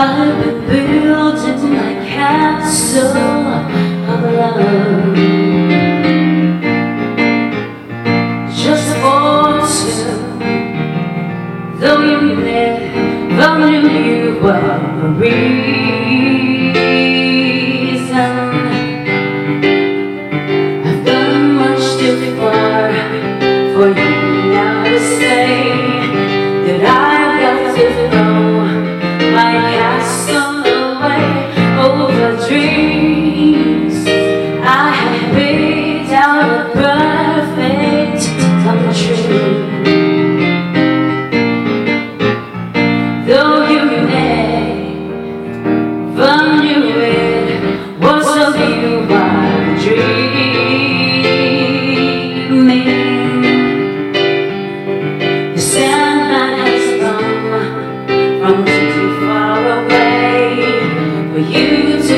I've been building a castle of love Just for two Though you never knew you were the reason I've done much too far for you now to say That I've got to you to